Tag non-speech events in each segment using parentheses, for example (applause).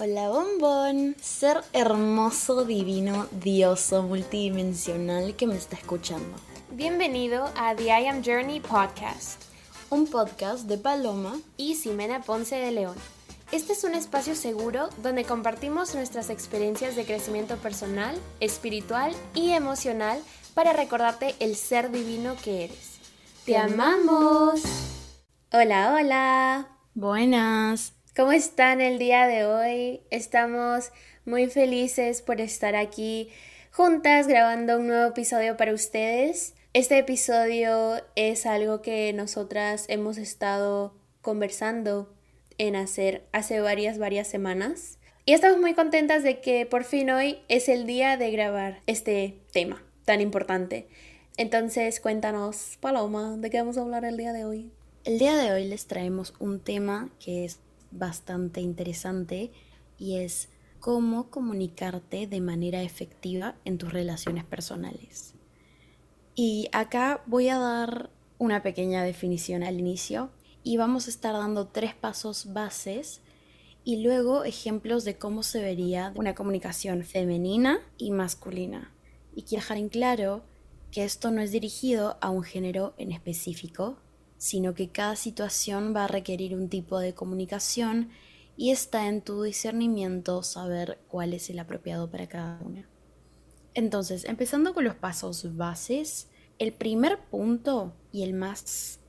Hola bombón, ser hermoso, divino, dioso, multidimensional que me está escuchando. Bienvenido a The I Am Journey Podcast, un podcast de Paloma y Ximena Ponce de León. Este es un espacio seguro donde compartimos nuestras experiencias de crecimiento personal, espiritual y emocional para recordarte el ser divino que eres. ¡Te amamos! Hola, hola. Buenas. ¿Cómo están el día de hoy? Estamos muy felices por estar aquí juntas grabando un nuevo episodio para ustedes. Este episodio es algo que nosotras hemos estado conversando en hacer hace varias, varias semanas. Y estamos muy contentas de que por fin hoy es el día de grabar este tema tan importante. Entonces cuéntanos, Paloma, ¿de qué vamos a hablar el día de hoy? El día de hoy les traemos un tema que es bastante interesante y es cómo comunicarte de manera efectiva en tus relaciones personales. Y acá voy a dar una pequeña definición al inicio y vamos a estar dando tres pasos bases y luego ejemplos de cómo se vería una comunicación femenina y masculina. Y quiero dejar en claro que esto no es dirigido a un género en específico, sino que cada situación va a requerir un tipo de comunicación y está en tu discernimiento saber cuál es el apropiado para cada una. Entonces, empezando con los pasos bases, el primer punto y el más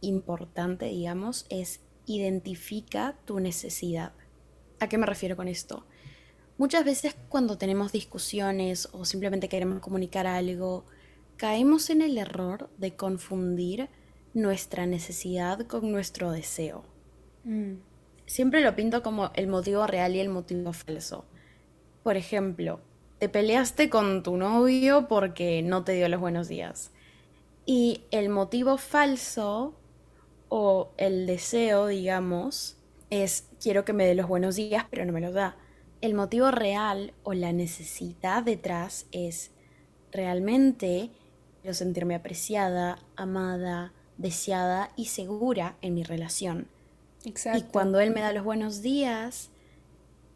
importante, digamos, es identifica tu necesidad. ¿A qué me refiero con esto? Muchas veces cuando tenemos discusiones o simplemente queremos comunicar algo, caemos en el error de confundir nuestra necesidad con nuestro deseo. Mm. Siempre lo pinto como el motivo real y el motivo falso. Por ejemplo, te peleaste con tu novio porque no te dio los buenos días. Y el motivo falso o el deseo, digamos, es quiero que me dé los buenos días, pero no me los da. El motivo real o la necesidad detrás es realmente quiero sentirme apreciada, amada, deseada y segura en mi relación. Exacto. Y cuando él me da los buenos días,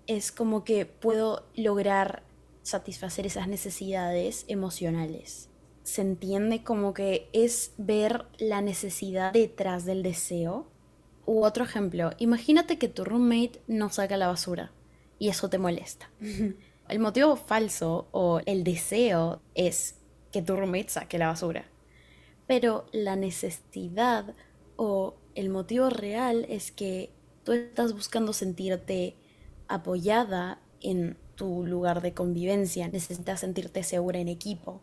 es como que puedo lograr satisfacer esas necesidades emocionales. Se entiende como que es ver la necesidad detrás del deseo. U otro ejemplo, imagínate que tu roommate no saca la basura y eso te molesta. (laughs) el motivo falso o el deseo es que tu roommate saque la basura pero la necesidad o el motivo real es que tú estás buscando sentirte apoyada en tu lugar de convivencia, necesitas sentirte segura en equipo.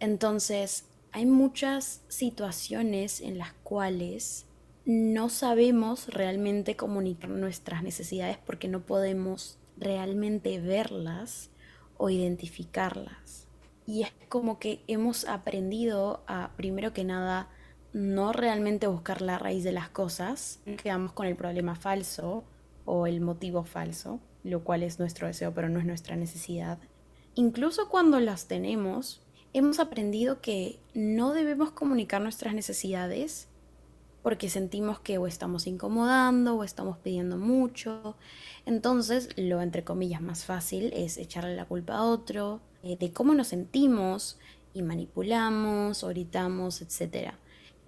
Entonces, hay muchas situaciones en las cuales no sabemos realmente comunicar nuestras necesidades porque no podemos realmente verlas o identificarlas. Y es como que hemos aprendido a, primero que nada, no realmente buscar la raíz de las cosas, quedamos con el problema falso o el motivo falso, lo cual es nuestro deseo pero no es nuestra necesidad. Incluso cuando las tenemos, hemos aprendido que no debemos comunicar nuestras necesidades porque sentimos que o estamos incomodando o estamos pidiendo mucho. Entonces, lo entre comillas más fácil es echarle la culpa a otro, eh, de cómo nos sentimos y manipulamos, o gritamos, etc.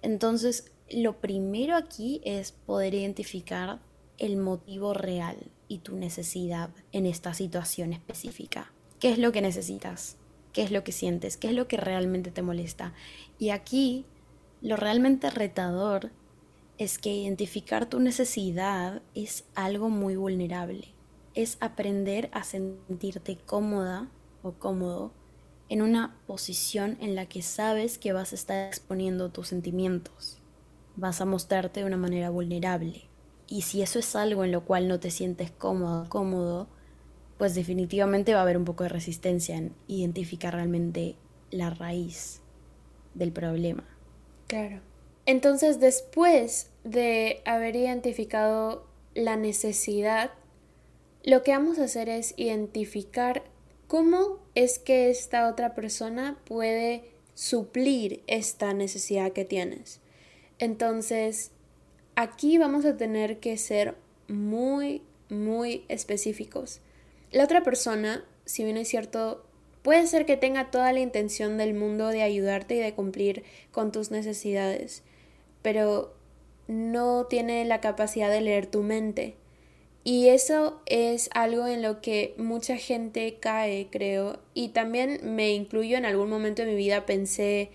Entonces, lo primero aquí es poder identificar el motivo real y tu necesidad en esta situación específica. ¿Qué es lo que necesitas? ¿Qué es lo que sientes? ¿Qué es lo que realmente te molesta? Y aquí, lo realmente retador es que identificar tu necesidad es algo muy vulnerable. Es aprender a sentirte cómoda o cómodo en una posición en la que sabes que vas a estar exponiendo tus sentimientos. Vas a mostrarte de una manera vulnerable. Y si eso es algo en lo cual no te sientes cómodo, cómodo, pues definitivamente va a haber un poco de resistencia en identificar realmente la raíz del problema. Claro. Entonces, después de haber identificado la necesidad, lo que vamos a hacer es identificar ¿Cómo es que esta otra persona puede suplir esta necesidad que tienes? Entonces, aquí vamos a tener que ser muy muy específicos. La otra persona, si bien es cierto, puede ser que tenga toda la intención del mundo de ayudarte y de cumplir con tus necesidades, pero no tiene la capacidad de leer tu mente. Y eso es algo en lo que mucha gente cae, creo. Y también me incluyo en algún momento de mi vida pensé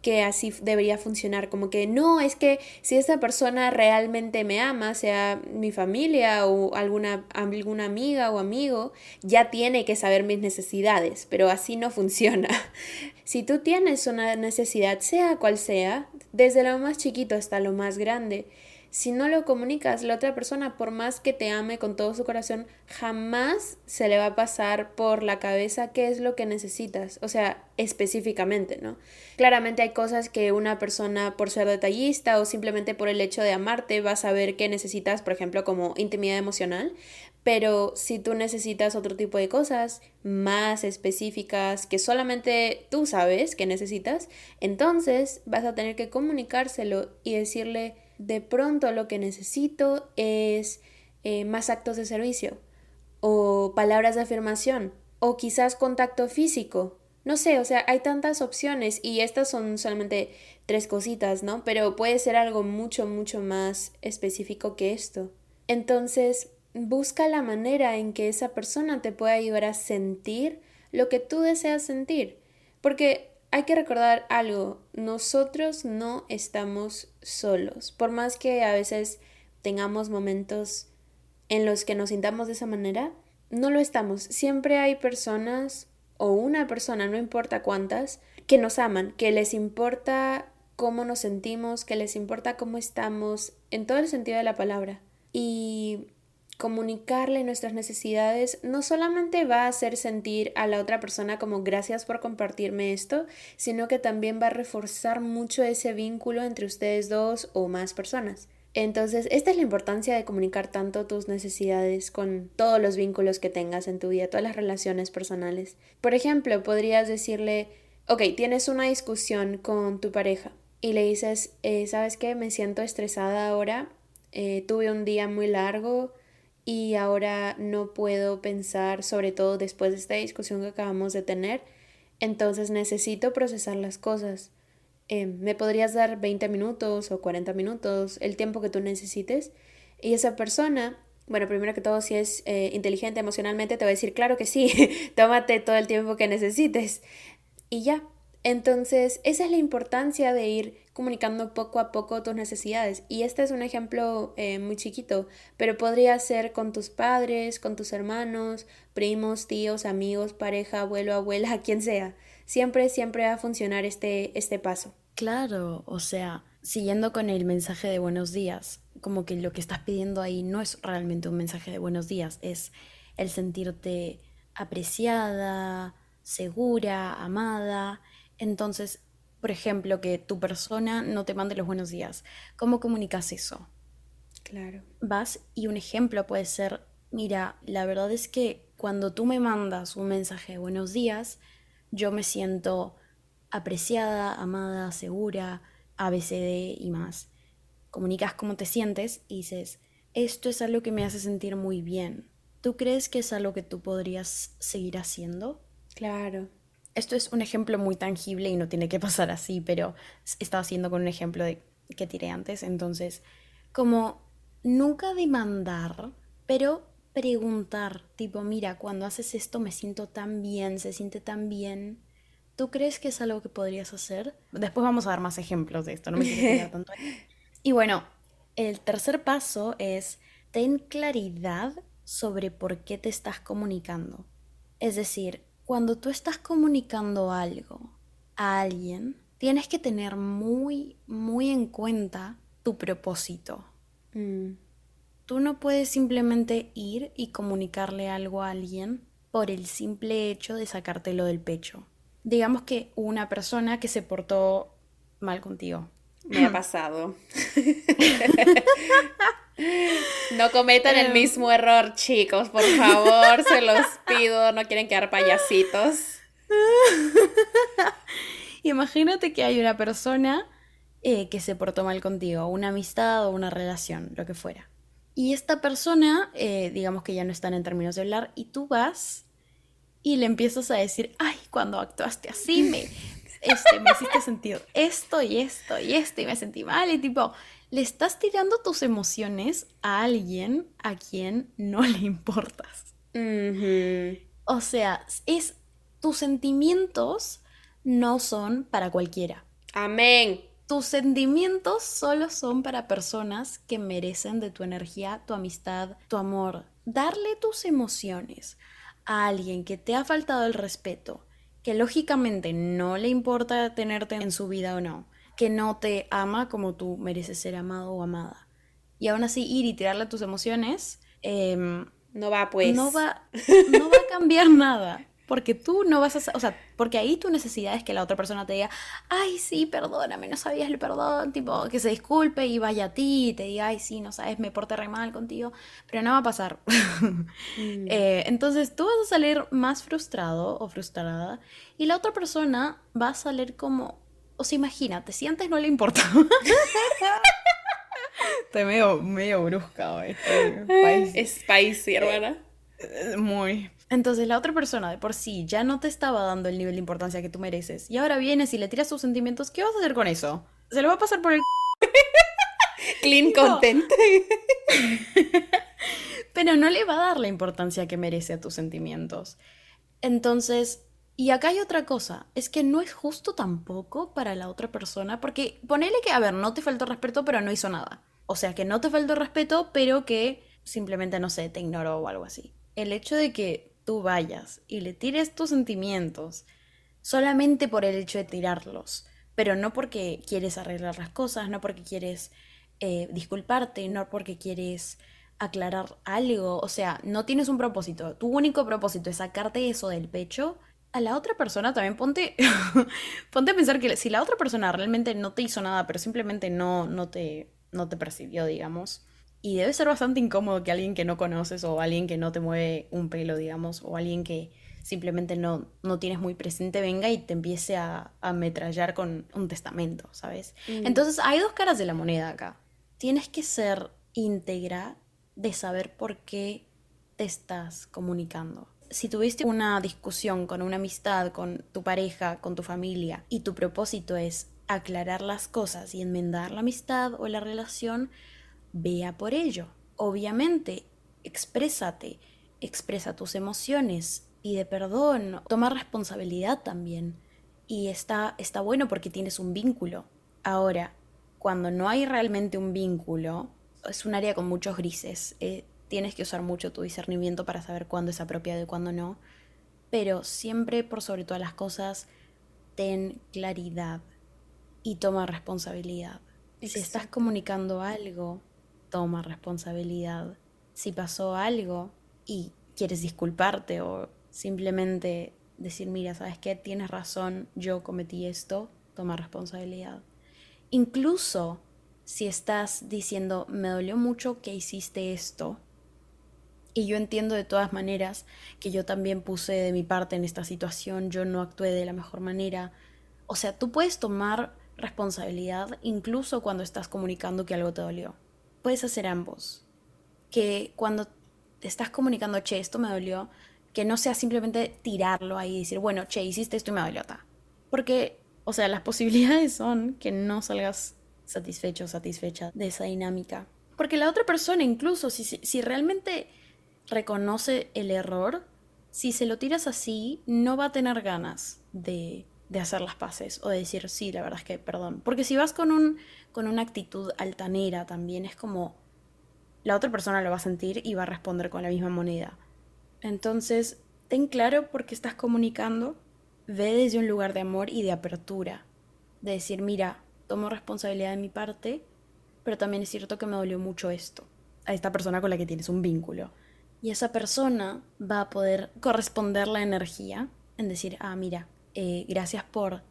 que así debería funcionar, como que no, es que si esta persona realmente me ama, sea mi familia o alguna, alguna amiga o amigo, ya tiene que saber mis necesidades, pero así no funciona. (laughs) si tú tienes una necesidad, sea cual sea, desde lo más chiquito hasta lo más grande, si no lo comunicas, la otra persona, por más que te ame con todo su corazón, jamás se le va a pasar por la cabeza qué es lo que necesitas, o sea, específicamente, ¿no? Claramente hay cosas que una persona, por ser detallista o simplemente por el hecho de amarte, va a saber qué necesitas, por ejemplo, como intimidad emocional, pero si tú necesitas otro tipo de cosas más específicas que solamente tú sabes que necesitas, entonces vas a tener que comunicárselo y decirle, de pronto lo que necesito es eh, más actos de servicio o palabras de afirmación o quizás contacto físico. No sé, o sea, hay tantas opciones y estas son solamente tres cositas, ¿no? Pero puede ser algo mucho, mucho más específico que esto. Entonces, busca la manera en que esa persona te pueda ayudar a sentir lo que tú deseas sentir. Porque hay que recordar algo, nosotros no estamos solos, por más que a veces tengamos momentos en los que nos sintamos de esa manera, no lo estamos. Siempre hay personas o una persona, no importa cuántas, que nos aman, que les importa cómo nos sentimos, que les importa cómo estamos, en todo el sentido de la palabra. Y comunicarle nuestras necesidades no solamente va a hacer sentir a la otra persona como gracias por compartirme esto, sino que también va a reforzar mucho ese vínculo entre ustedes dos o más personas. Entonces, esta es la importancia de comunicar tanto tus necesidades con todos los vínculos que tengas en tu vida, todas las relaciones personales. Por ejemplo, podrías decirle, ok, tienes una discusión con tu pareja y le dices, eh, ¿sabes qué? Me siento estresada ahora, eh, tuve un día muy largo, y ahora no puedo pensar, sobre todo después de esta discusión que acabamos de tener, entonces necesito procesar las cosas. Em, ¿Me podrías dar 20 minutos o 40 minutos, el tiempo que tú necesites? Y esa persona, bueno, primero que todo, si es eh, inteligente emocionalmente, te va a decir, claro que sí, (laughs) tómate todo el tiempo que necesites. Y ya. Entonces, esa es la importancia de ir comunicando poco a poco tus necesidades. Y este es un ejemplo eh, muy chiquito, pero podría ser con tus padres, con tus hermanos, primos, tíos, amigos, pareja, abuelo, abuela, (laughs) quien sea. Siempre, siempre va a funcionar este, este paso. Claro, o sea, siguiendo con el mensaje de buenos días, como que lo que estás pidiendo ahí no es realmente un mensaje de buenos días, es el sentirte apreciada, segura, amada. Entonces, por ejemplo, que tu persona no te mande los buenos días. ¿Cómo comunicas eso? Claro. Vas y un ejemplo puede ser, mira, la verdad es que cuando tú me mandas un mensaje de buenos días, yo me siento apreciada, amada, segura, ABCD y más. Comunicas cómo te sientes y dices, esto es algo que me hace sentir muy bien. ¿Tú crees que es algo que tú podrías seguir haciendo? Claro esto es un ejemplo muy tangible y no tiene que (laughs) pasar así, pero estaba haciendo con un ejemplo de que tiré antes, entonces, como nunca demandar, pero preguntar, tipo, mira, cuando haces esto me siento tan bien, se siente tan bien. ¿Tú crees que es algo que podrías hacer? Después vamos a dar más ejemplos de esto, no me quiero quedar (laughs) tanto ahí. Y bueno, el tercer paso es ten claridad sobre por qué te estás comunicando. Es decir, cuando tú estás comunicando algo a alguien, tienes que tener muy, muy en cuenta tu propósito. Mm. Tú no puedes simplemente ir y comunicarle algo a alguien por el simple hecho de sacártelo del pecho. Digamos que una persona que se portó mal contigo. Me ha pasado. (laughs) No cometan el em. mismo error, chicos, por favor, se los pido, no quieren quedar payasitos. (laughs) Imagínate que hay una persona eh, que se portó mal contigo, una amistad o una relación, lo que fuera. Y esta persona, eh, digamos que ya no están en términos de hablar, y tú vas y le empiezas a decir, ay, cuando actuaste así me, este, me hiciste sentir esto y esto y esto y me sentí mal y tipo, le estás tirando tus emociones a alguien a quien no le importas. O sea, es tus sentimientos no son para cualquiera. Amén. Tus sentimientos solo son para personas que merecen de tu energía, tu amistad, tu amor. Darle tus emociones a alguien que te ha faltado el respeto, que lógicamente no le importa tenerte en su vida o no, que no te ama como tú mereces ser amado o amada. Y aún así ir y tirarle tus emociones, em, no va pues. No va, (laughs) no va a cambiar nada. Porque tú no vas a, o sea, porque ahí tu necesidad es que la otra persona te diga, ay, sí, perdóname, no sabías el perdón, tipo, que se disculpe y vaya a ti y te diga, ay, sí, no sabes, me porté re mal contigo, pero no va a pasar. (laughs) Mm. Eh, entonces tú vas a salir más frustrado o frustrada y la otra persona va a salir como, o sea, imagínate, si antes no le importaba. (laughs) Estoy medio, medio brusca este país. Es spicy, hermana. Eh, muy. Entonces la otra persona de por sí ya no te estaba dando el nivel de importancia que tú mereces. Y ahora vienes y le tiras tus sentimientos. ¿Qué vas a hacer con eso? Se lo va a pasar por el... Clean content. (laughs) Pero no le va a dar la importancia que merece a tus sentimientos. Entonces, y acá hay otra cosa, es que no es justo tampoco para la otra persona, porque ponele que, a ver, no te faltó respeto, pero no hizo nada. O sea, que no te faltó respeto, pero que simplemente, no sé, te ignoró o algo así. El hecho de que tú vayas y le tires tus sentimientos solamente por el hecho de tirarlos, pero no porque quieres arreglar las cosas, no porque quieres eh, disculparte, no porque quieres aclarar algo, o sea, no tienes un propósito, tu único propósito es sacarte eso del pecho, a la otra persona también ponte, (laughs) ponte a pensar que si la otra persona realmente no te hizo nada, pero simplemente no, no, te, no te percibió, digamos, y debe ser bastante incómodo que alguien que no conoces o alguien que no te mueve un pelo, digamos, o alguien que simplemente no, no tienes muy presente venga y te empiece a, ametrallar con un testamento, ¿sabes? Mm. Entonces hay dos caras de la moneda acá. Tienes que ser íntegra de saber por qué te estás comunicando. Si tuviste una discusión con una amistad, con tu pareja, con tu familia, y tu propósito es aclarar las cosas y enmendar la amistad o la relación, vea por ello. Obviamente, exprésate, expresa tus emociones, pide perdón, toma responsabilidad también. Y está, está bueno porque tienes un vínculo. Ahora, cuando no hay realmente un vínculo, es un área con muchos grises. Eh, tienes que usar mucho tu discernimiento para saber cuándo es apropiado y cuándo no. Pero siempre, por sobre todas las cosas, ten claridad y toma responsabilidad. Si estás comunicando algo, toma responsabilidad. Si pasó algo y quieres disculparte o simplemente decir, mira, ¿sabes qué? Tienes razón, yo cometí esto, toma responsabilidad. Incluso si estás diciendo, me dolió mucho que hiciste esto, y yo entiendo de todas maneras que yo también puse de mi parte en esta situación, yo no actué de la mejor manera. O sea, tú puedes tomar responsabilidad incluso cuando estás comunicando que algo te dolió puedes hacer ambos. Que cuando estás comunicando, che, esto me dolió, que no sea simplemente tirarlo ahí y decir, bueno, che, hiciste esto y me dolió. Porque, o sea, las (laughs) posibilidades son que no salgas satisfecho o satisfecha de esa dinámica. Porque la otra persona, incluso si, si realmente reconoce el error, si se lo tiras así, no va a tener ganas de, de hacer las paces o de decir, sí, la verdad es que perdón. Porque si vas con, un, con una actitud altanera también es como la otra persona lo va a sentir y va a responder con la misma moneda. Entonces, ten claro por qué estás comunicando, ve desde un lugar de amor y de apertura, de decir, mira, tomo responsabilidad de mi parte, pero también es cierto que me dolió mucho esto, a esta persona con la que tienes un vínculo. Y esa persona va a poder corresponder la energía en decir, ah, mira, eh, gracias por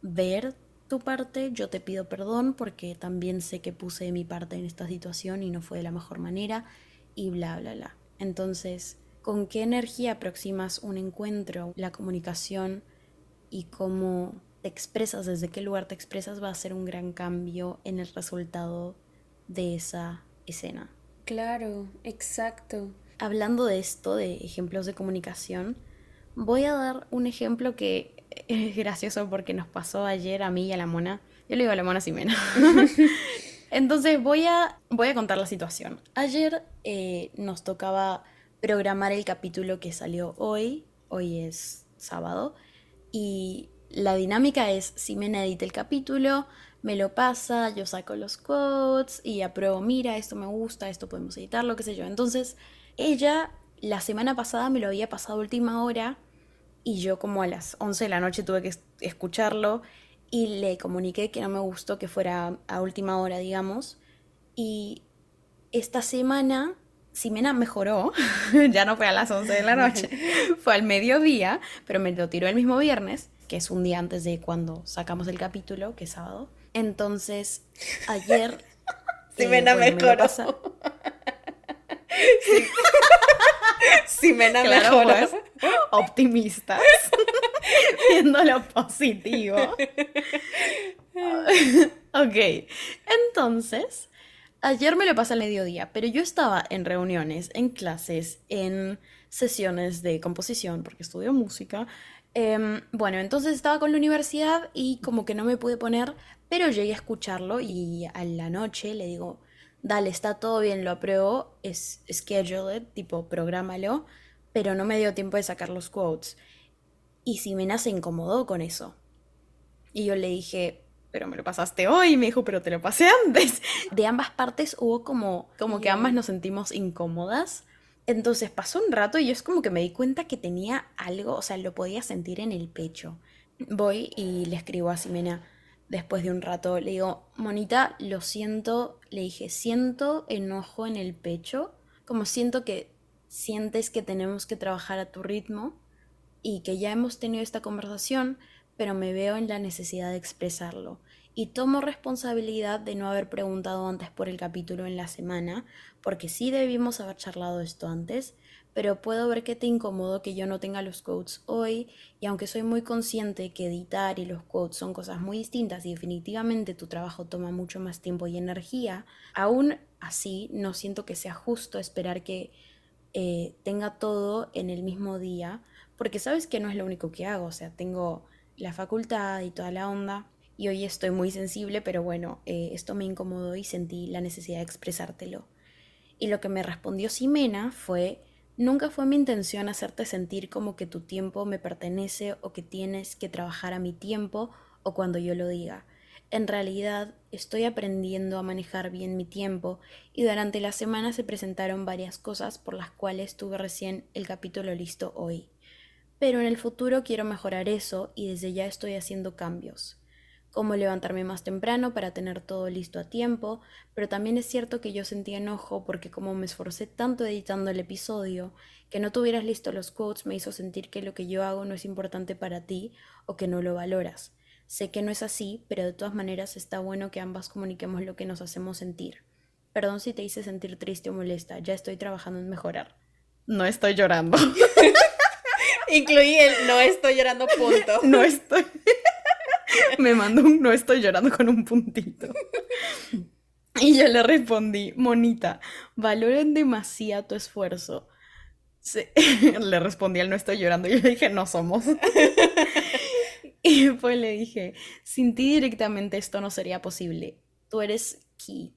ver tu parte, yo te pido perdón porque también sé que puse mi parte en esta situación y no fue de la mejor manera y bla, bla, bla. Entonces, ¿con qué energía aproximas un encuentro, la comunicación y cómo te expresas, desde qué lugar te expresas va a ser un gran cambio en el resultado de esa escena. Claro, exacto. Hablando de esto, de ejemplos de comunicación, voy a dar un ejemplo que (laughs) es gracioso porque nos pasó ayer a mí y a la mona. Yo le digo a la mona Simena. (laughs) Entonces voy a, voy a contar la situación. Ayer eh, nos tocaba programar el capítulo que salió hoy. Hoy es sábado. Y la dinámica es, Simena edita el capítulo, me lo pasa, yo saco los quotes y apruebo, mira, esto me gusta, esto podemos editarlo, qué sé yo. Entonces, ella la semana pasada me lo había pasado última hora y yo como a las 11 de la noche tuve que escucharlo y le comuniqué que no me gustó que fuera a última hora, digamos. Y esta semana Simena mejoró, (laughs) ya no fue a las 11 de la noche, (laughs) fue al mediodía, pero me lo tiró el mismo viernes, que es un día antes de cuando sacamos el capítulo, que es sábado. Entonces, ayer... (laughs) Simena eh, mejoró. (laughs) Simena claro, mejoró. Pues, optimistas, (laughs) viendo lo positivo. (laughs) ok, entonces, ayer me lo pasé al mediodía, pero yo estaba en reuniones, en clases, en sesiones de composición, porque estudio música. Em, bueno, entonces estaba con la universidad y como que no me pude poner, pero llegué a escucharlo y a la noche le digo, dale, está todo bien, lo apruebo, es schedule it, tipo, prográmalo pero no me dio tiempo de sacar los quotes. Y Simena se incomodó con eso. Y yo le dije, pero me lo pasaste hoy. Y me dijo, pero te lo pasé antes. De ambas partes hubo como, como que ambas nos sentimos incómodas. Entonces pasó un rato y yo es como que me di cuenta que tenía algo, o sea, lo podía sentir en el pecho. Voy y le escribo a Simena después de un rato. Le digo, Monita, lo siento. Le dije, siento enojo en el pecho. Como siento que sientes que tenemos que trabajar a tu ritmo y que ya hemos tenido esta conversación, pero me veo en la necesidad de expresarlo. Y tomo responsabilidad de no haber preguntado antes por el capítulo en la semana, porque sí debimos haber charlado esto antes, pero puedo ver que te incomodó que yo no tenga los quotes hoy, y aunque soy muy consciente que editar y los quotes son cosas muy distintas y definitivamente tu trabajo toma mucho más tiempo y energía, aún así no siento que sea justo esperar que eh, tenga todo en el mismo día, porque sabes que no es lo único que hago, o sea, tengo la facultad y toda la onda, y hoy estoy muy sensible, pero bueno, eh, esto me incomodó y sentí la necesidad de expresártelo. Y lo que me respondió Simena fue, nunca fue mi intención hacerte sentir como que tu tiempo me pertenece o que tienes que trabajar a mi tiempo o cuando yo lo diga. En realidad estoy aprendiendo a manejar bien mi tiempo y durante la semana se presentaron varias cosas por las cuales tuve recién el capítulo listo hoy. Pero en el futuro quiero mejorar eso y desde ya estoy haciendo cambios. Como levantarme más temprano para tener todo listo a tiempo, pero también es cierto que yo sentí enojo porque como me esforcé tanto editando el episodio, que no tuvieras listo los quotes me hizo sentir que lo que yo hago no es importante para ti o que no lo valoras. Sé que no es así, pero de todas maneras está bueno que ambas comuniquemos lo que nos hacemos sentir. Perdón si te hice sentir triste o molesta, ya estoy trabajando en mejorar. No estoy llorando. (laughs) Incluí el no estoy llorando punto. (laughs) No estoy. (laughs) Me mandó un no estoy llorando con un puntito. Y yo le respondí, monita, valoren demasiado tu esfuerzo. (laughs) Le respondí al no estoy llorando y yo dije, no somos. (laughs) Y después le dije, sin ti directamente esto no sería posible. Tú eres key.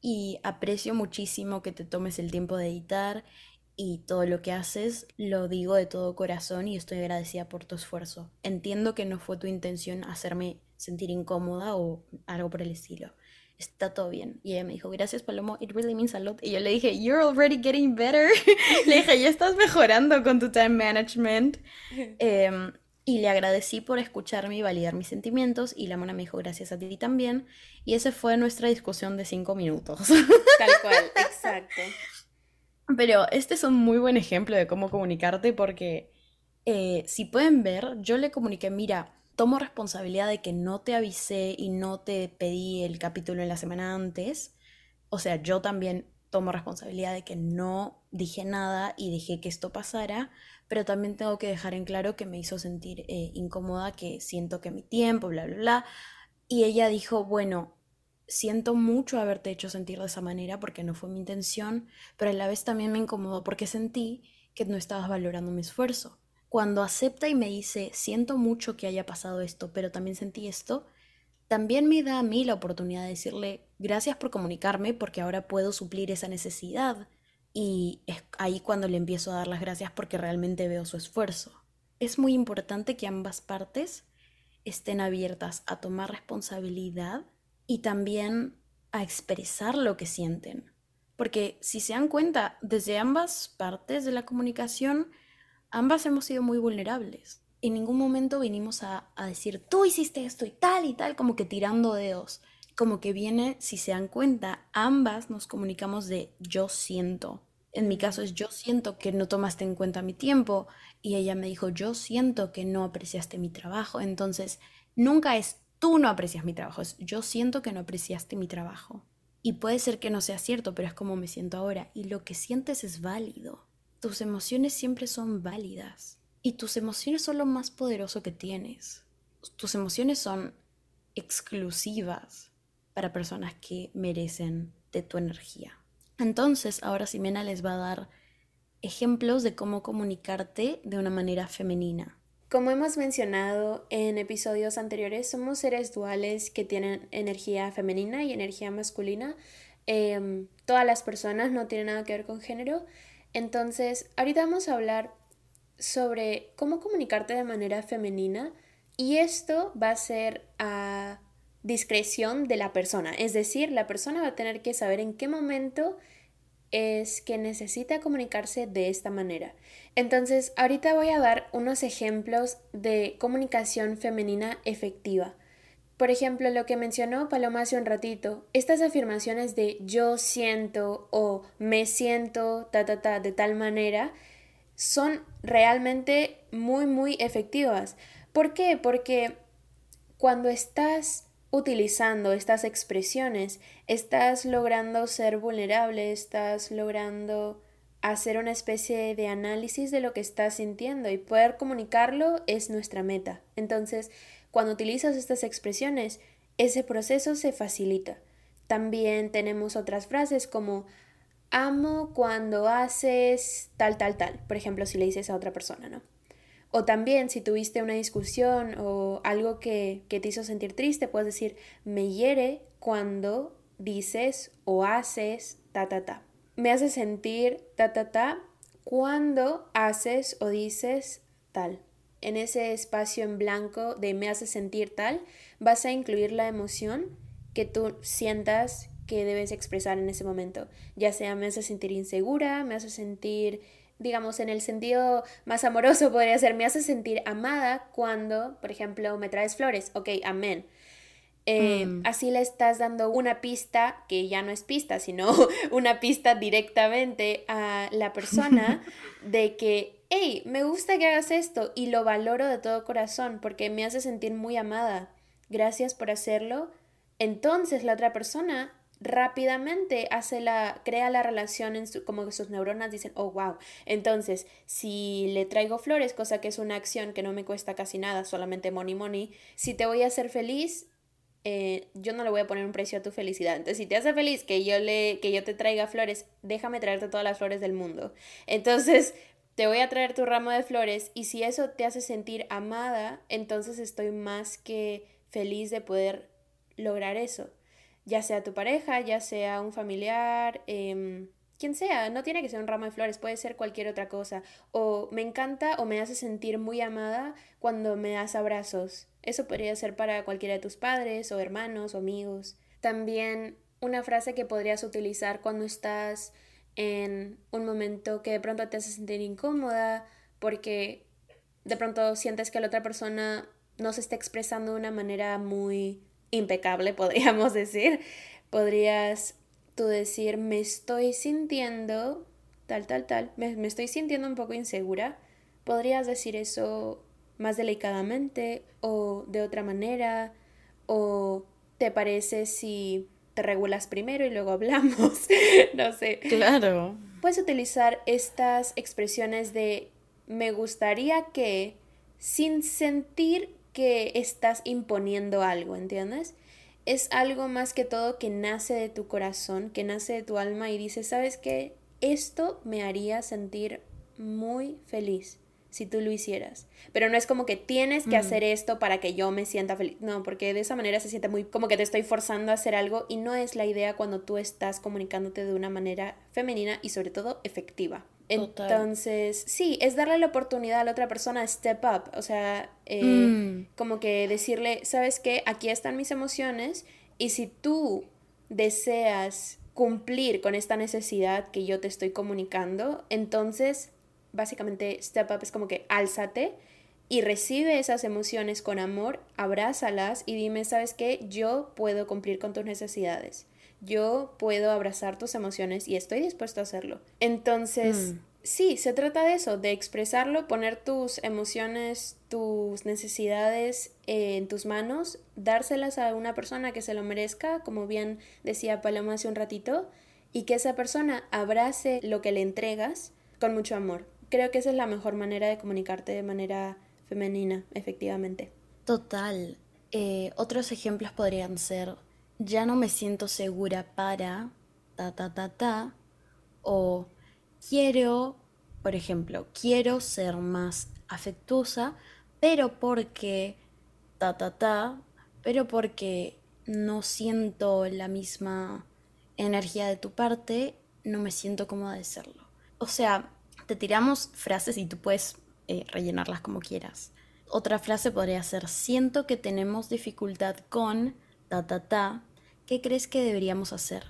Y aprecio muchísimo que te tomes el tiempo de editar y todo lo que haces lo digo de todo corazón y estoy agradecida por tu esfuerzo. Entiendo que no fue tu intención hacerme sentir incómoda o algo por el estilo. Está todo bien. Y ella me dijo, gracias Palomo, it really means a lot. Y yo le dije, you're already getting better. (laughs) le dije, ya estás mejorando con tu time management. (laughs) Eh, y le agradecí por escucharme y validar mis sentimientos y la mona me dijo gracias a ti también. Y esa fue nuestra discusión de cinco minutos. Tal cual, exacto. Pero este es un muy buen ejemplo de cómo comunicarte porque eh, si pueden ver, yo le comuniqué, mira, tomo responsabilidad de que no te avisé y no te pedí el capítulo en la semana antes. O sea, yo también tomo responsabilidad de que no dije nada y dejé que esto pasara, pero también tengo que dejar en claro que me hizo sentir eh, incómoda, que siento que mi tiempo, bla, bla, bla. Y ella dijo, bueno, siento mucho haberte hecho sentir de esa manera porque no fue mi intención, pero a la vez también me incomodó porque sentí que no estabas valorando mi esfuerzo. Cuando acepta y me dice, siento mucho que haya pasado esto, pero también sentí esto, también me da a mí la oportunidad de decirle, gracias por comunicarme porque ahora puedo suplir esa necesidad. Y es ahí cuando le empiezo a dar las gracias porque realmente veo su esfuerzo. Es muy importante que ambas partes estén abiertas a tomar responsabilidad y también a expresar lo que sienten. Porque si se dan cuenta, desde ambas partes de la comunicación, ambas hemos sido muy vulnerables. En ningún momento vinimos a, decir, tú hiciste esto y tal y tal, como que tirando dedos. Como que viene, si se dan cuenta, ambas nos comunicamos de yo siento. En mi caso es yo siento que no tomaste en cuenta mi tiempo y ella me dijo yo siento que no apreciaste mi trabajo. Entonces, nunca es tú no aprecias mi trabajo, yo siento que no apreciaste mi trabajo. Y puede ser que no sea cierto, pero es como me siento ahora. Y lo que sientes es válido. Tus emociones siempre son válidas. Y tus emociones son lo más poderoso que tienes. Tus emociones son exclusivas para personas que merecen de tu energía. Entonces, ahora Simena les va a dar ejemplos de cómo comunicarte de una manera femenina. Como hemos mencionado en episodios anteriores, somos seres duales que tienen energía femenina y energía masculina. Em, todas las personas no tienen nada que ver con género. Entonces, ahorita vamos a hablar sobre cómo comunicarte de manera femenina y esto va a ser a discreción de la persona. Es decir, la persona va a tener que saber en qué momento es que necesita comunicarse de esta manera. Entonces, ahorita voy a dar unos ejemplos de comunicación femenina efectiva. Por ejemplo, lo que mencionó Paloma hace un ratito, estas afirmaciones de yo siento o me siento ta ta ta de tal manera son realmente muy muy efectivas. ¿Por qué? Porque cuando estás utilizando estas expresiones, estás logrando ser vulnerable, estás logrando hacer una especie de análisis de lo que estás sintiendo y poder comunicarlo es nuestra meta. Entonces, cuando utilizas estas expresiones, ese proceso se facilita. También tenemos otras frases como amo cuando haces tal, tal, tal. Por ejemplo, si le dices a otra persona, ¿no? O también si tuviste una discusión o algo que, que te hizo sentir triste, puedes decir, me hiere cuando dices o haces ta, ta, ta. Me hace sentir ta, ta, ta cuando haces o dices tal. En ese espacio en blanco de me hace sentir tal, vas a incluir la emoción que tú sientas que debes expresar en ese momento. Ya sea me hace sentir insegura, me hace sentir digamos, en el sentido más amoroso podría ser, me hace sentir amada cuando, por ejemplo, me traes flores. Ok, amén. Eh, mm. Así le estás dando una pista que ya no es pista, sino (laughs) una pista directamente a la persona (laughs) de que, hey, me gusta que hagas esto y lo valoro de todo corazón porque me hace sentir muy amada. Gracias por hacerlo. Entonces la otra persona rápidamente hace la, crea la relación en su, como que sus neuronas dicen, oh, wow. Entonces, si le traigo flores, cosa que es una acción que no me cuesta casi nada, solamente money money, si te voy a hacer feliz, eh, yo no le voy a poner un precio a tu felicidad. Entonces, si te hace feliz que yo, le, que yo te traiga flores, déjame traerte todas las flores del mundo. Entonces, te voy a traer tu ramo de flores y si eso te hace sentir amada, entonces estoy más que feliz de poder lograr eso ya sea tu pareja, ya sea un familiar, eh, quien sea, no tiene que ser un ramo de flores, puede ser cualquier otra cosa. O me encanta o me hace sentir muy amada cuando me das abrazos. Eso podría ser para cualquiera de tus padres o hermanos o amigos. También una frase que podrías utilizar cuando estás en un momento que de pronto te hace sentir incómoda porque de pronto sientes que la otra persona no se está expresando de una manera muy impecable, (laughs) podríamos decir, podrías tú decir, me estoy sintiendo tal, tal, tal, me, me estoy sintiendo un poco insegura. Podrías decir eso más delicadamente o de otra manera o te parece si te regulas primero y luego (laughs) hablamos, no sé. Claro. Puedes utilizar estas expresiones de me gustaría que sin sentir que estás imponiendo algo, ¿entiendes? es algo más que todo que nace de tu corazón, que nace de tu alma y dices, ¿sabes qué? Esto me haría sentir muy feliz si tú lo hicieras. Pero no es como que tienes que mm. hacer esto para que yo me sienta feliz. No, porque de esa manera se siente muy como que te estoy forzando a hacer algo y no es la idea cuando tú estás comunicándote de una manera femenina y sobre todo efectiva. Entonces, sí, es darle la oportunidad a la otra persona de step up, o sea, eh, mm. como que decirle, sabes qué, aquí están mis emociones y si tú deseas cumplir con esta necesidad que yo te estoy comunicando, entonces básicamente step up es como que álzate y recibe esas emociones con amor, abrázalas y dime, ¿sabes qué? Yo puedo cumplir con tus necesidades. Yo puedo abrazar tus emociones y estoy dispuesto a hacerlo. Entonces, mm. sí, se trata de eso, de expresarlo, poner tus emociones, tus necesidades en tus manos, dárselas a una persona que se lo merezca, como bien decía Paloma hace un ratito, y que esa persona abrace lo que le entregas con mucho amor creo que esa es la mejor manera de comunicarte de manera femenina, efectivamente. Total. Eh, otros ejemplos podrían ser, ya no me siento segura para ta ta ta ta, o quiero, por ejemplo, quiero ser más afectuosa, pero porque ta ta ta, pero porque no siento la misma energía de tu parte, no me siento cómoda de serlo. O sea, te tiramos frases y tú puedes eh, rellenarlas como quieras. Otra frase podría ser, siento que tenemos dificultad con ta ta ta, ¿qué crees que deberíamos hacer?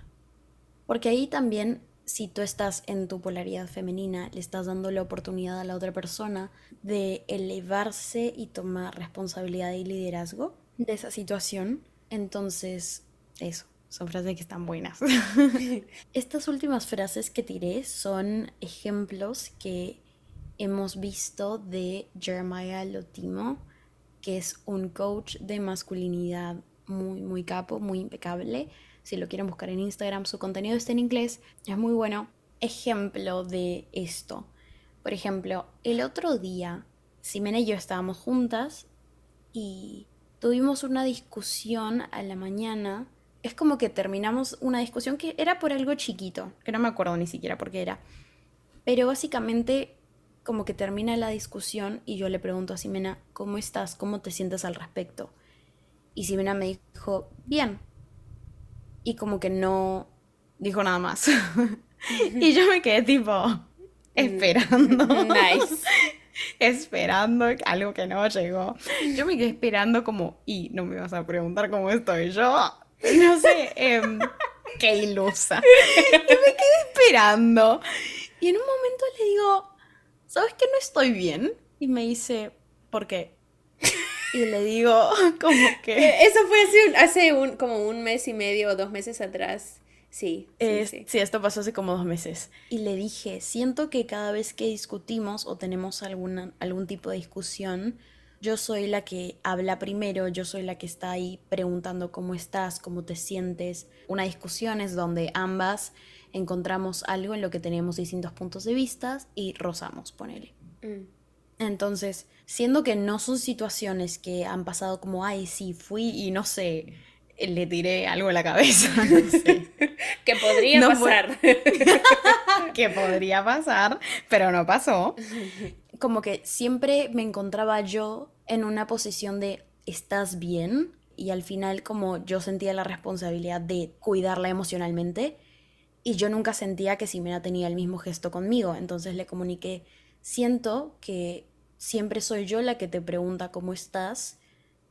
Porque ahí también, si tú estás en tu polaridad femenina, le estás dando la oportunidad a la otra persona de elevarse y tomar responsabilidad y liderazgo de esa situación. Entonces, eso. Son frases que están buenas. (laughs) Estas últimas frases que tiré son ejemplos que hemos visto de Jeremiah Lotimo, que es un coach de masculinidad muy, muy capo, muy impecable. Si lo quieren buscar en Instagram, su contenido está en inglés, es muy bueno. Ejemplo de esto. Por ejemplo, el otro día, Simena y yo estábamos juntas y tuvimos una discusión a la mañana es como que terminamos una discusión que era por algo chiquito, que no me acuerdo ni siquiera por qué era. Pero básicamente como que termina la discusión y yo le pregunto a Simena, ¿cómo estás? ¿Cómo te sientes al respecto? Y Simena me dijo, bien. Y como que no dijo nada más. (laughs) y yo me quedé tipo esperando. Nice. (laughs) esperando algo que no llegó. Yo me quedé esperando como, y no me vas a preguntar cómo estoy yo. No sé, em, qué ilusa. Y me quedé esperando. Y en un momento le digo, ¿sabes que no estoy bien? Y me dice, ¿por qué? Y le digo, (laughs) como que... Eh, eso fue hace, hace un, como un mes y medio o dos meses atrás. Sí, sí, sí. esto pasó hace como dos meses. Y le dije, siento que cada vez que discutimos o tenemos alguna, algún tipo de discusión, yo soy la que habla primero, yo soy la que está ahí preguntando cómo estás, cómo te sientes. Una discusión es donde ambas encontramos algo en lo que tenemos distintos puntos de vista y rozamos, ponele. Mm. Entonces, siendo que no son situaciones que han pasado como, ay, sí, fui y no sé, le tiré algo en la cabeza. (laughs) (laughs) que podría pasar. (laughs) que podría pasar, pero no pasó como que siempre me encontraba yo en una posición de ¿estás bien? Y al final como yo sentía la responsabilidad de cuidarla emocionalmente y yo nunca sentía que Simena tenía el mismo gesto conmigo. Entonces le comuniqué, siento que siempre soy yo la que te pregunta cómo estás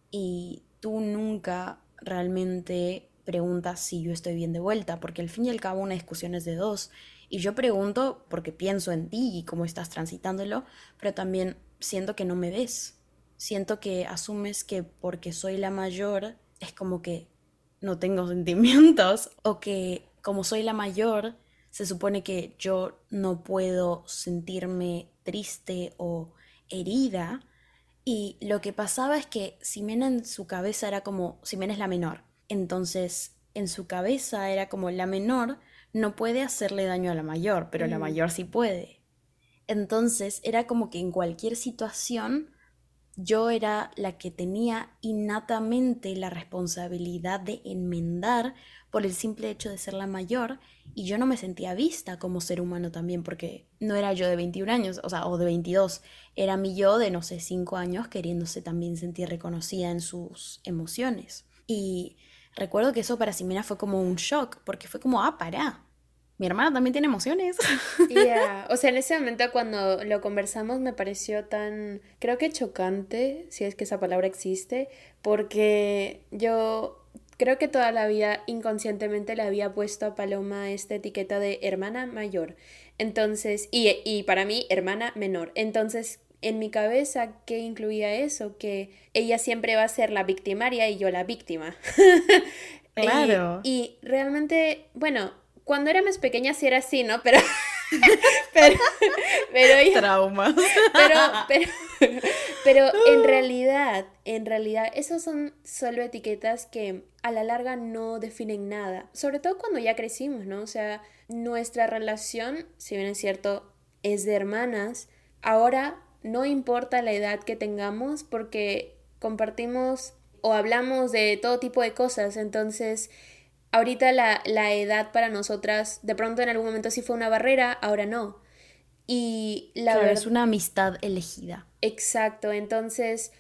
y tú nunca realmente preguntas si yo estoy bien de vuelta, porque al fin y al cabo una discusión es de dos y yo pregunto porque pienso en ti y cómo estás transitándolo, pero también siento que no me ves. Siento que asumes que porque soy la mayor es como que no tengo (laughs) sentimientos o que como soy la mayor se supone que yo no puedo sentirme triste o herida. Y lo que pasaba es que Simena en su cabeza era como, Simena es la menor. Entonces, en su cabeza era como la menor no puede hacerle daño a la mayor, pero la mm. mayor sí puede. Entonces era como que en cualquier situación yo era la que tenía innatamente la responsabilidad de enmendar por el simple hecho de ser la mayor y yo no me sentía vista como ser humano también porque no era yo de 21 años, o sea, o de 22, era mi yo de no sé, 5 años queriéndose también sentir reconocida en sus emociones. Y recuerdo que eso para Simena fue como un shock porque fue como, ah, pará, mi hermana también tiene emociones. (laughs) Yeah. (laughs) O sea, en ese momento cuando lo conversamos me pareció tan, creo que chocante, si es que esa palabra existe, porque yo creo que toda la vida inconscientemente le había puesto a Paloma esta etiqueta de hermana mayor. Entonces, y, y para mí, hermana menor. Entonces, en mi cabeza, ¿qué incluía eso? Que ella siempre va a ser la victimaria y yo la víctima. (laughs) Claro. y, y realmente, bueno, cuando era más pequeña sí era así, ¿no? Pero. (laughs) pero. Pero. Traumas. Pero, pero, pero (laughs) en realidad, en realidad, esos son solo etiquetas que a la larga no definen nada. Sobre todo cuando ya crecimos, ¿no? O sea, nuestra relación, si bien es cierto, es de hermanas, ahora no importa la edad que tengamos porque compartimos o hablamos de todo tipo de cosas. Entonces ahorita la, la, edad para nosotras, de pronto en algún momento sí fue una barrera, ahora no. Y la verdad... es una amistad elegida. Exacto, entonces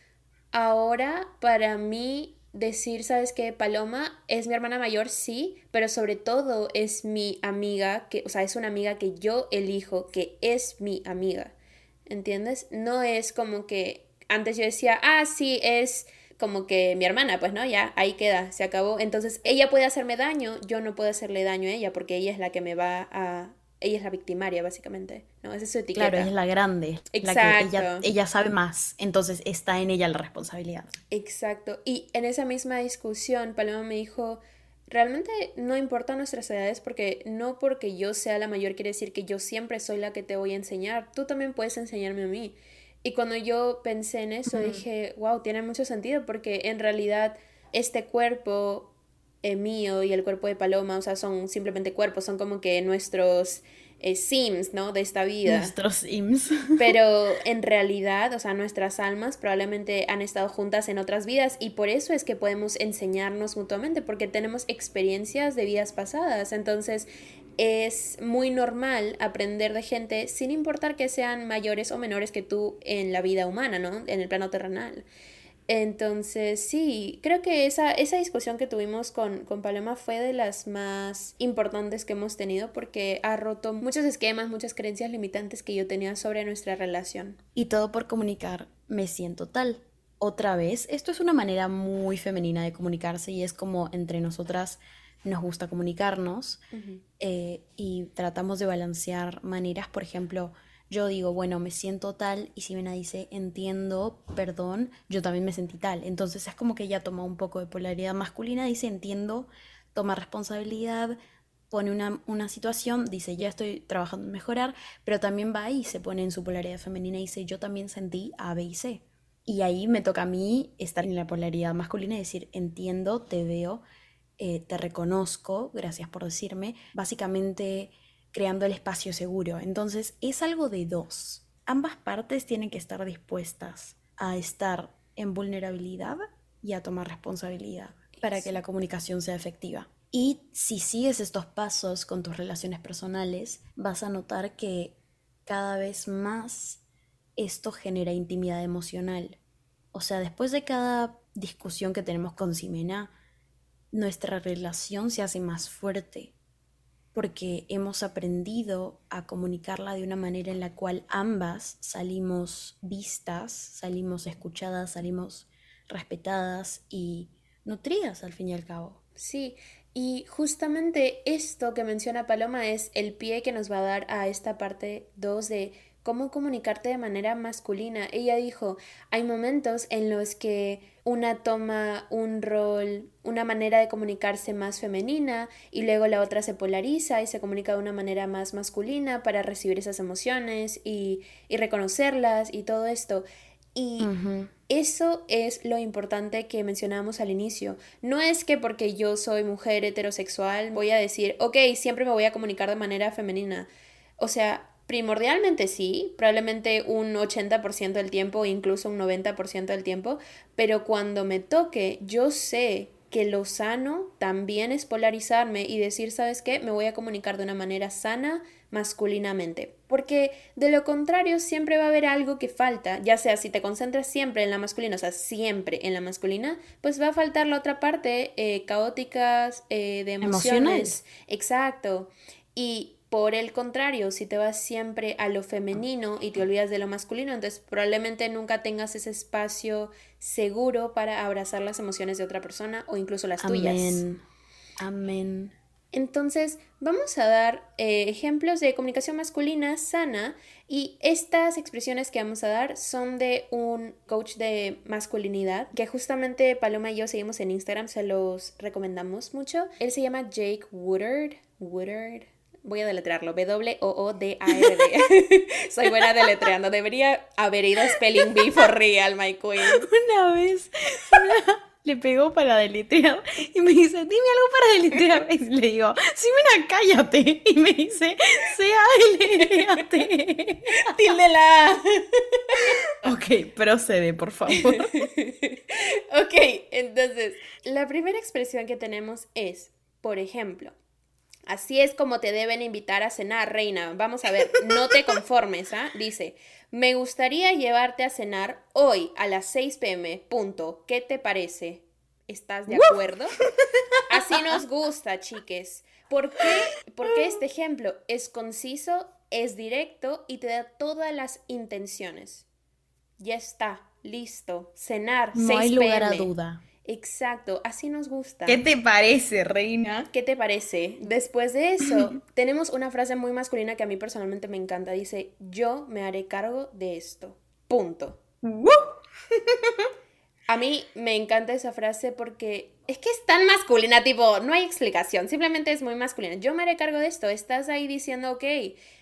ahora para mí decir, ¿sabes qué? Paloma es mi hermana mayor, sí, pero sobre todo es mi amiga, que, o sea, es una amiga que yo elijo, que es mi amiga, ¿entiendes? No es como que antes yo decía, ah, sí, es como que mi hermana, pues no, ya ahí queda, se acabó. Entonces ella puede hacerme daño, yo no puedo hacerle daño a ella porque ella es la que me va a... Ella es la victimaria, básicamente, ¿no? Esa es su etiqueta. Claro, ella es la grande. Exacto. ella, ella sabe más, entonces está en ella la responsabilidad. Exacto. Y en esa misma discusión, Paloma me dijo, realmente no importa nuestras edades porque no porque yo sea la mayor quiere decir que yo siempre soy la que te voy a enseñar. Tú también puedes enseñarme a mí. Y cuando yo pensé en eso, dije, wow, tiene mucho sentido porque en realidad este cuerpo eh, mío y el cuerpo de Paloma, o sea, son simplemente cuerpos, son como que nuestros eh, sims, ¿no? De esta vida. Nuestros sims. (laughs) Pero en realidad, o sea, nuestras almas probablemente han estado juntas en otras vidas y por eso es que podemos enseñarnos mutuamente, porque tenemos experiencias de vidas pasadas. Entonces, es muy normal aprender de gente sin importar que sean mayores o menores que tú en la vida humana, ¿no? En el plano terrenal. Entonces, sí, creo que esa, esa discusión que tuvimos con, con Paloma fue de las más importantes que hemos tenido porque ha roto muchos esquemas, muchas creencias limitantes que yo tenía sobre nuestra relación. Y todo por comunicar, me siento tal. Otra vez, esto es una manera muy femenina de comunicarse y es como entre nosotras nos gusta comunicarnos eh, y tratamos de balancear maneras, por ejemplo, yo digo, bueno, me siento tal y si Vena dice, entiendo, perdón, yo también me sentí tal. Entonces es como que ella toma un poco de polaridad masculina, dice, entiendo, toma responsabilidad, pone una, una, situación, dice, ya estoy trabajando en mejorar, pero también va y se pone en su polaridad femenina y dice, yo también sentí A, B y C. Y ahí me toca a mí estar en la polaridad masculina y decir, entiendo, te veo, eh, te reconozco, gracias por decirme, básicamente creando el espacio seguro. Entonces es algo de dos. Ambas partes tienen que estar dispuestas a estar en vulnerabilidad y a tomar responsabilidad para que la comunicación sea efectiva. Y si sigues estos pasos con tus relaciones personales, vas a notar que cada vez más esto genera intimidad emocional. O sea, después de cada discusión que tenemos con Simena, nuestra relación se hace más fuerte porque hemos aprendido a comunicarla de una manera en la cual ambas salimos vistas, salimos escuchadas, salimos respetadas y nutridas al fin y al cabo. Sí, y justamente esto que menciona Paloma es el pie que nos va a dar a esta parte 2 de cómo comunicarte de manera masculina. Ella dijo, hay momentos en los que una toma un rol, una manera de comunicarse más femenina y luego la otra se polariza y se comunica de una manera más masculina para recibir esas emociones y, reconocerlas y todo esto. Y eso es lo importante que mencionábamos al inicio. No es que porque yo soy mujer heterosexual voy a decir, ok, siempre me voy a comunicar de manera femenina. O sea, Primordialmente sí, probablemente un 80% del tiempo, incluso un 90% del tiempo, pero cuando me toque, yo sé que lo sano también es polarizarme y decir, ¿sabes qué? Me voy a comunicar de una manera sana masculinamente. Porque de lo contrario siempre va a haber algo que falta, ya sea si te concentras siempre en la masculina, o sea, siempre en la masculina, pues va a faltar la otra parte eh, caóticas eh, de emociones. Exacto. Y por el contrario, si te vas siempre a lo femenino y te olvidas de lo masculino, entonces probablemente nunca tengas ese espacio seguro para abrazar las emociones de otra persona o incluso las tuyas. Amén. Amén. Entonces, vamos a dar eh, ejemplos de comunicación masculina sana y estas expresiones que vamos a dar son de un coach de masculinidad que justamente Paloma y yo seguimos en Instagram, se los recomendamos mucho. Él se llama Jake Woodard. Woodard Voy a deletrearlo. W-O-O-D-A-R-D. (laughs) Soy buena deletreando. Debería haber ido a Spelling Bee for real, my queen. (laughs) Una vez le pegó para deletrear y me dice, dime algo para deletrear. Y le digo, sí, mira, cállate. Y me dice, C-A-L-E-A-T. (laughs) Ok, procede, por favor. ok, entonces, la primera expresión que tenemos es, por ejemplo, Así es como te deben invitar a cenar, reina. Vamos a ver, no te (laughs) conformes, ¿ah? Dice, me gustaría llevarte a cenar hoy a las 6 pm, punto. ¿Qué te parece? ¿Estás de acuerdo? Así nos gusta, chiques. ¿Por qué? Porque este ejemplo es conciso, es directo y te da todas las intenciones. Ya está, listo. Cenar, no hay lugar a duda. Exacto, así nos gusta. ¿Qué te parece, reina? ¿Qué te parece? Después de eso, (laughs) tenemos una frase muy masculina que a mí personalmente me encanta. Dice, yo me haré cargo de esto. Punto. (laughs) a mí me encanta esa frase porque es que es tan masculina, tipo, no hay explicación, simplemente es muy masculina. Yo me haré cargo de esto. Estás ahí diciendo, ok,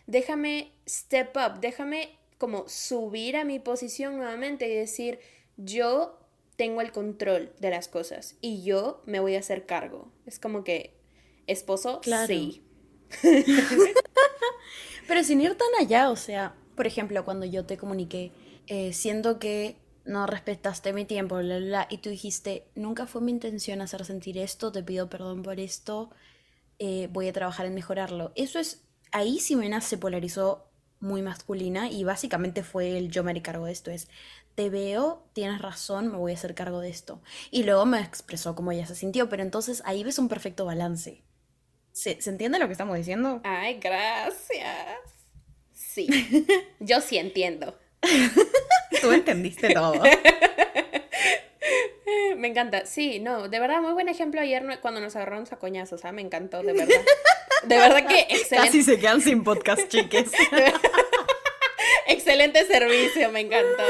déjame step up, déjame como subir a mi posición nuevamente y decir, yo tengo el control de las cosas y yo me voy a hacer cargo. Es como que, esposo, sí. (laughs) Pero sin ir tan allá, o sea, por ejemplo, cuando yo te comuniqué, eh, siendo que no respetaste mi tiempo, bla, bla, y tú dijiste, nunca fue mi intención hacer sentir esto, te pido perdón por esto, eh, voy a trabajar en mejorarlo. Eso es, ahí Simena se polarizó muy masculina y básicamente fue el yo me haré cargo de esto, es te veo, tienes razón, me voy a hacer cargo de esto. Y luego me expresó cómo ella se sintió, pero entonces ahí ves un perfecto balance. ¿Se, entiende lo que estamos diciendo? Ay, gracias. Sí, (laughs) yo sí entiendo. (laughs) Tú entendiste todo. (laughs) Me encanta. Sí, no, de verdad, muy buen ejemplo ayer cuando nos agarramos a coñazos, ¿ah? Me encantó, de verdad. De verdad que excelente. Casi se quedan sin podcast, chiques. Excelente servicio, me encantó.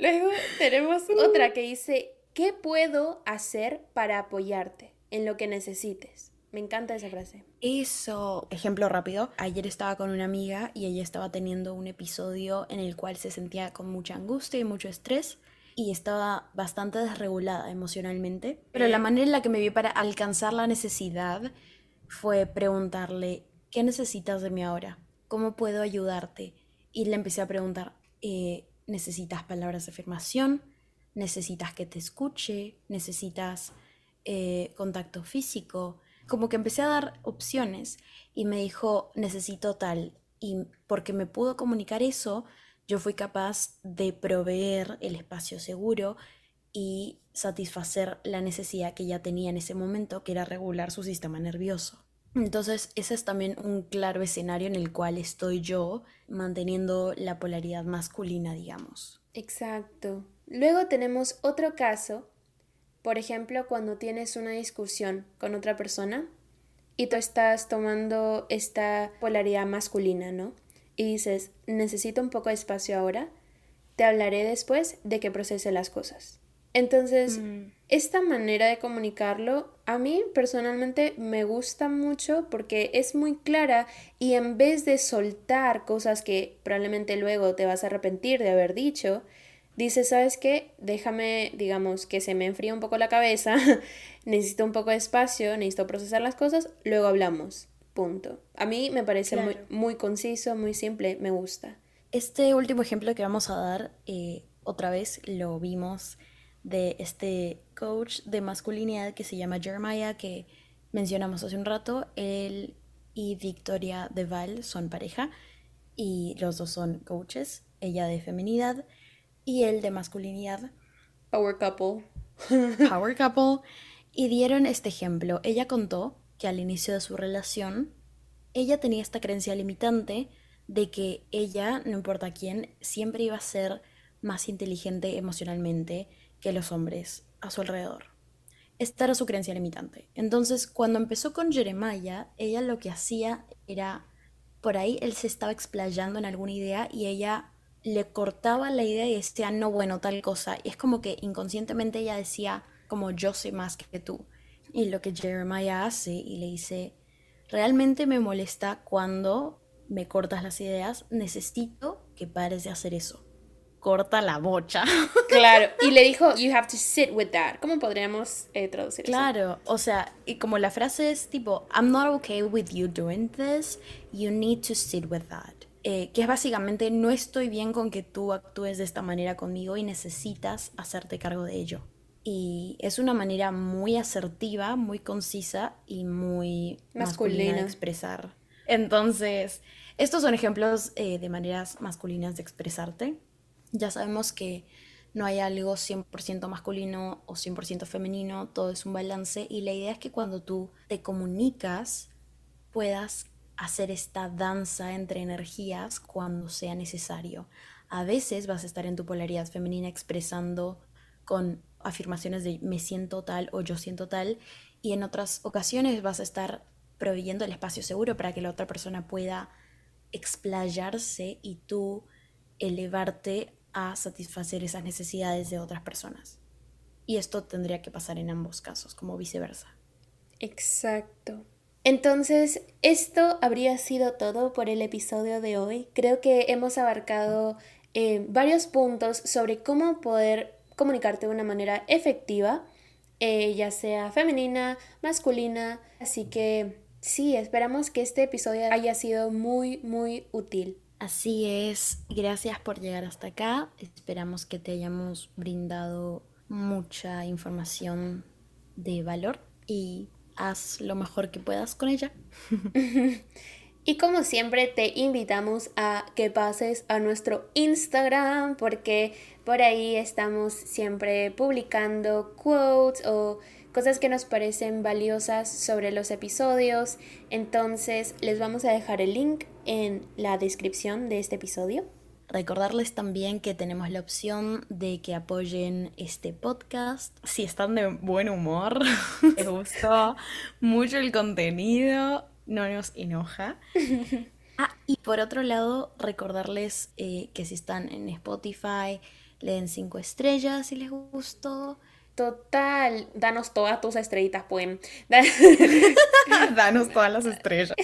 Luego tenemos otra que dice, ¿qué puedo hacer para apoyarte en lo que necesites? Me encanta esa frase. Eso, ejemplo rápido, ayer estaba con una amiga y ella estaba teniendo un episodio en el cual se sentía con mucha angustia y mucho estrés y estaba bastante desregulada emocionalmente, pero la manera en la que me vi para alcanzar la necesidad fue preguntarle, ¿qué necesitas de mí ahora? ¿Cómo puedo ayudarte? Y le empecé a preguntar, eh, ¿necesitas palabras de afirmación? ¿Necesitas que te escuche? ¿Necesitas eh, contacto físico? Como que empecé a dar opciones y me dijo, necesito tal. Y porque me pudo comunicar eso, yo fui capaz de proveer el espacio seguro y satisfacer la necesidad que ella tenía en ese momento, que era regular su sistema nervioso. Entonces, ese es también un claro escenario en el cual estoy yo manteniendo la polaridad masculina, digamos. Exacto. Luego tenemos otro caso, por ejemplo, cuando tienes una discusión con otra persona y tú estás tomando esta polaridad masculina, ¿no? Y dices, necesito un poco de espacio ahora, te hablaré después de que procese las cosas. Entonces, mm. esta manera de comunicarlo a mí personalmente me gusta mucho porque es muy clara y en vez de soltar cosas que probablemente luego te vas a arrepentir de haber dicho, dices, ¿sabes qué? Déjame, digamos, que se me enfríe un poco la cabeza, (laughs) necesito un poco de espacio, necesito procesar las cosas, luego hablamos. Punto. A mí me parece muy, muy conciso, muy simple, me gusta. Este último ejemplo que vamos a dar, eh, otra vez lo vimos de este coach de masculinidad que se llama Jeremiah, que mencionamos hace un rato. Él y Victoria Deval son pareja y los dos son coaches, ella de feminidad y él de masculinidad. Power couple. (laughs) Power couple. Y dieron este ejemplo. Ella contó que al inicio de su relación, ella tenía esta creencia limitante de que ella, no importa quién, siempre iba a ser más inteligente emocionalmente que los hombres a su alrededor. Esta era su creencia limitante. Entonces, cuando empezó con Jeremiah, ella lo que hacía era, por ahí él se estaba explayando en alguna idea y ella le cortaba la idea y decía, no, bueno, tal cosa. Y es como que inconscientemente ella decía, como yo sé más que tú. Y lo que Jeremiah hace y le dice, realmente me molesta cuando me cortas las ideas, necesito que pares de hacer eso corta la bocha. (laughs) Claro, y le dijo, you have to sit with that. ¿Cómo podríamos eh, traducir claro, o sea, y como la frase es tipo, I'm not okay with you doing this, you need to sit with that. Eh, que es básicamente, no estoy bien con que tú actúes de esta manera conmigo y necesitas hacerte cargo de ello. Y es una manera muy asertiva, muy concisa y muy masculina, de expresar. Entonces, estos son ejemplos eh, de maneras masculinas de expresarte ya sabemos que no hay algo 100% masculino o 100% femenino, todo es un balance y la idea es que cuando tú te comunicas puedas hacer esta danza entre energías cuando sea necesario. A veces vas a estar en tu polaridad femenina expresando con afirmaciones de me siento tal o yo siento tal y en otras ocasiones vas a estar proveyendo el espacio seguro para que la otra persona pueda explayarse y tú elevarte a satisfacer esas necesidades de otras personas. Y esto tendría que pasar en ambos casos, como viceversa. Exacto. Entonces, esto habría sido todo por el episodio de hoy. Creo que hemos abarcado eh, varios puntos sobre cómo poder comunicarte de una manera efectiva, eh, ya sea femenina, masculina. Así que sí, esperamos que este episodio haya sido muy, muy útil. Así es, gracias por llegar hasta acá. Esperamos que te hayamos brindado mucha información de valor y haz lo mejor que puedas con ella. (laughs) y como siempre te invitamos a que pases a nuestro Instagram porque por ahí estamos siempre publicando quotes o cosas que nos parecen valiosas sobre los episodios. Entonces les vamos a dejar el link en la descripción de este episodio. Recordarles también que tenemos la opción de que apoyen este podcast. Si están de buen humor, (laughs) les gustó mucho el contenido, no nos enoja. (laughs) Ah, y por otro lado, recordarles eh, que si están en Spotify, le den cinco estrellas si les gustó. Total, danos todas tus estrellitas, pueden. (laughs) danos todas las estrellas. (laughs)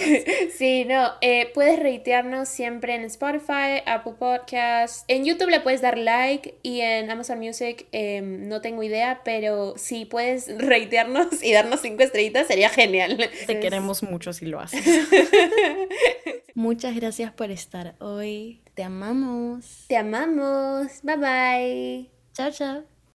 Sí, no, eh, puedes reitearnos siempre en Spotify, Apple Podcasts. En YouTube le puedes dar like y en Amazon Music em, no tengo idea, pero si puedes reitearnos y darnos cinco estrellitas sería genial. Te queremos mucho si lo haces. (laughs) Muchas gracias por estar hoy. Te amamos. Te amamos. Bye bye. Chao, chao.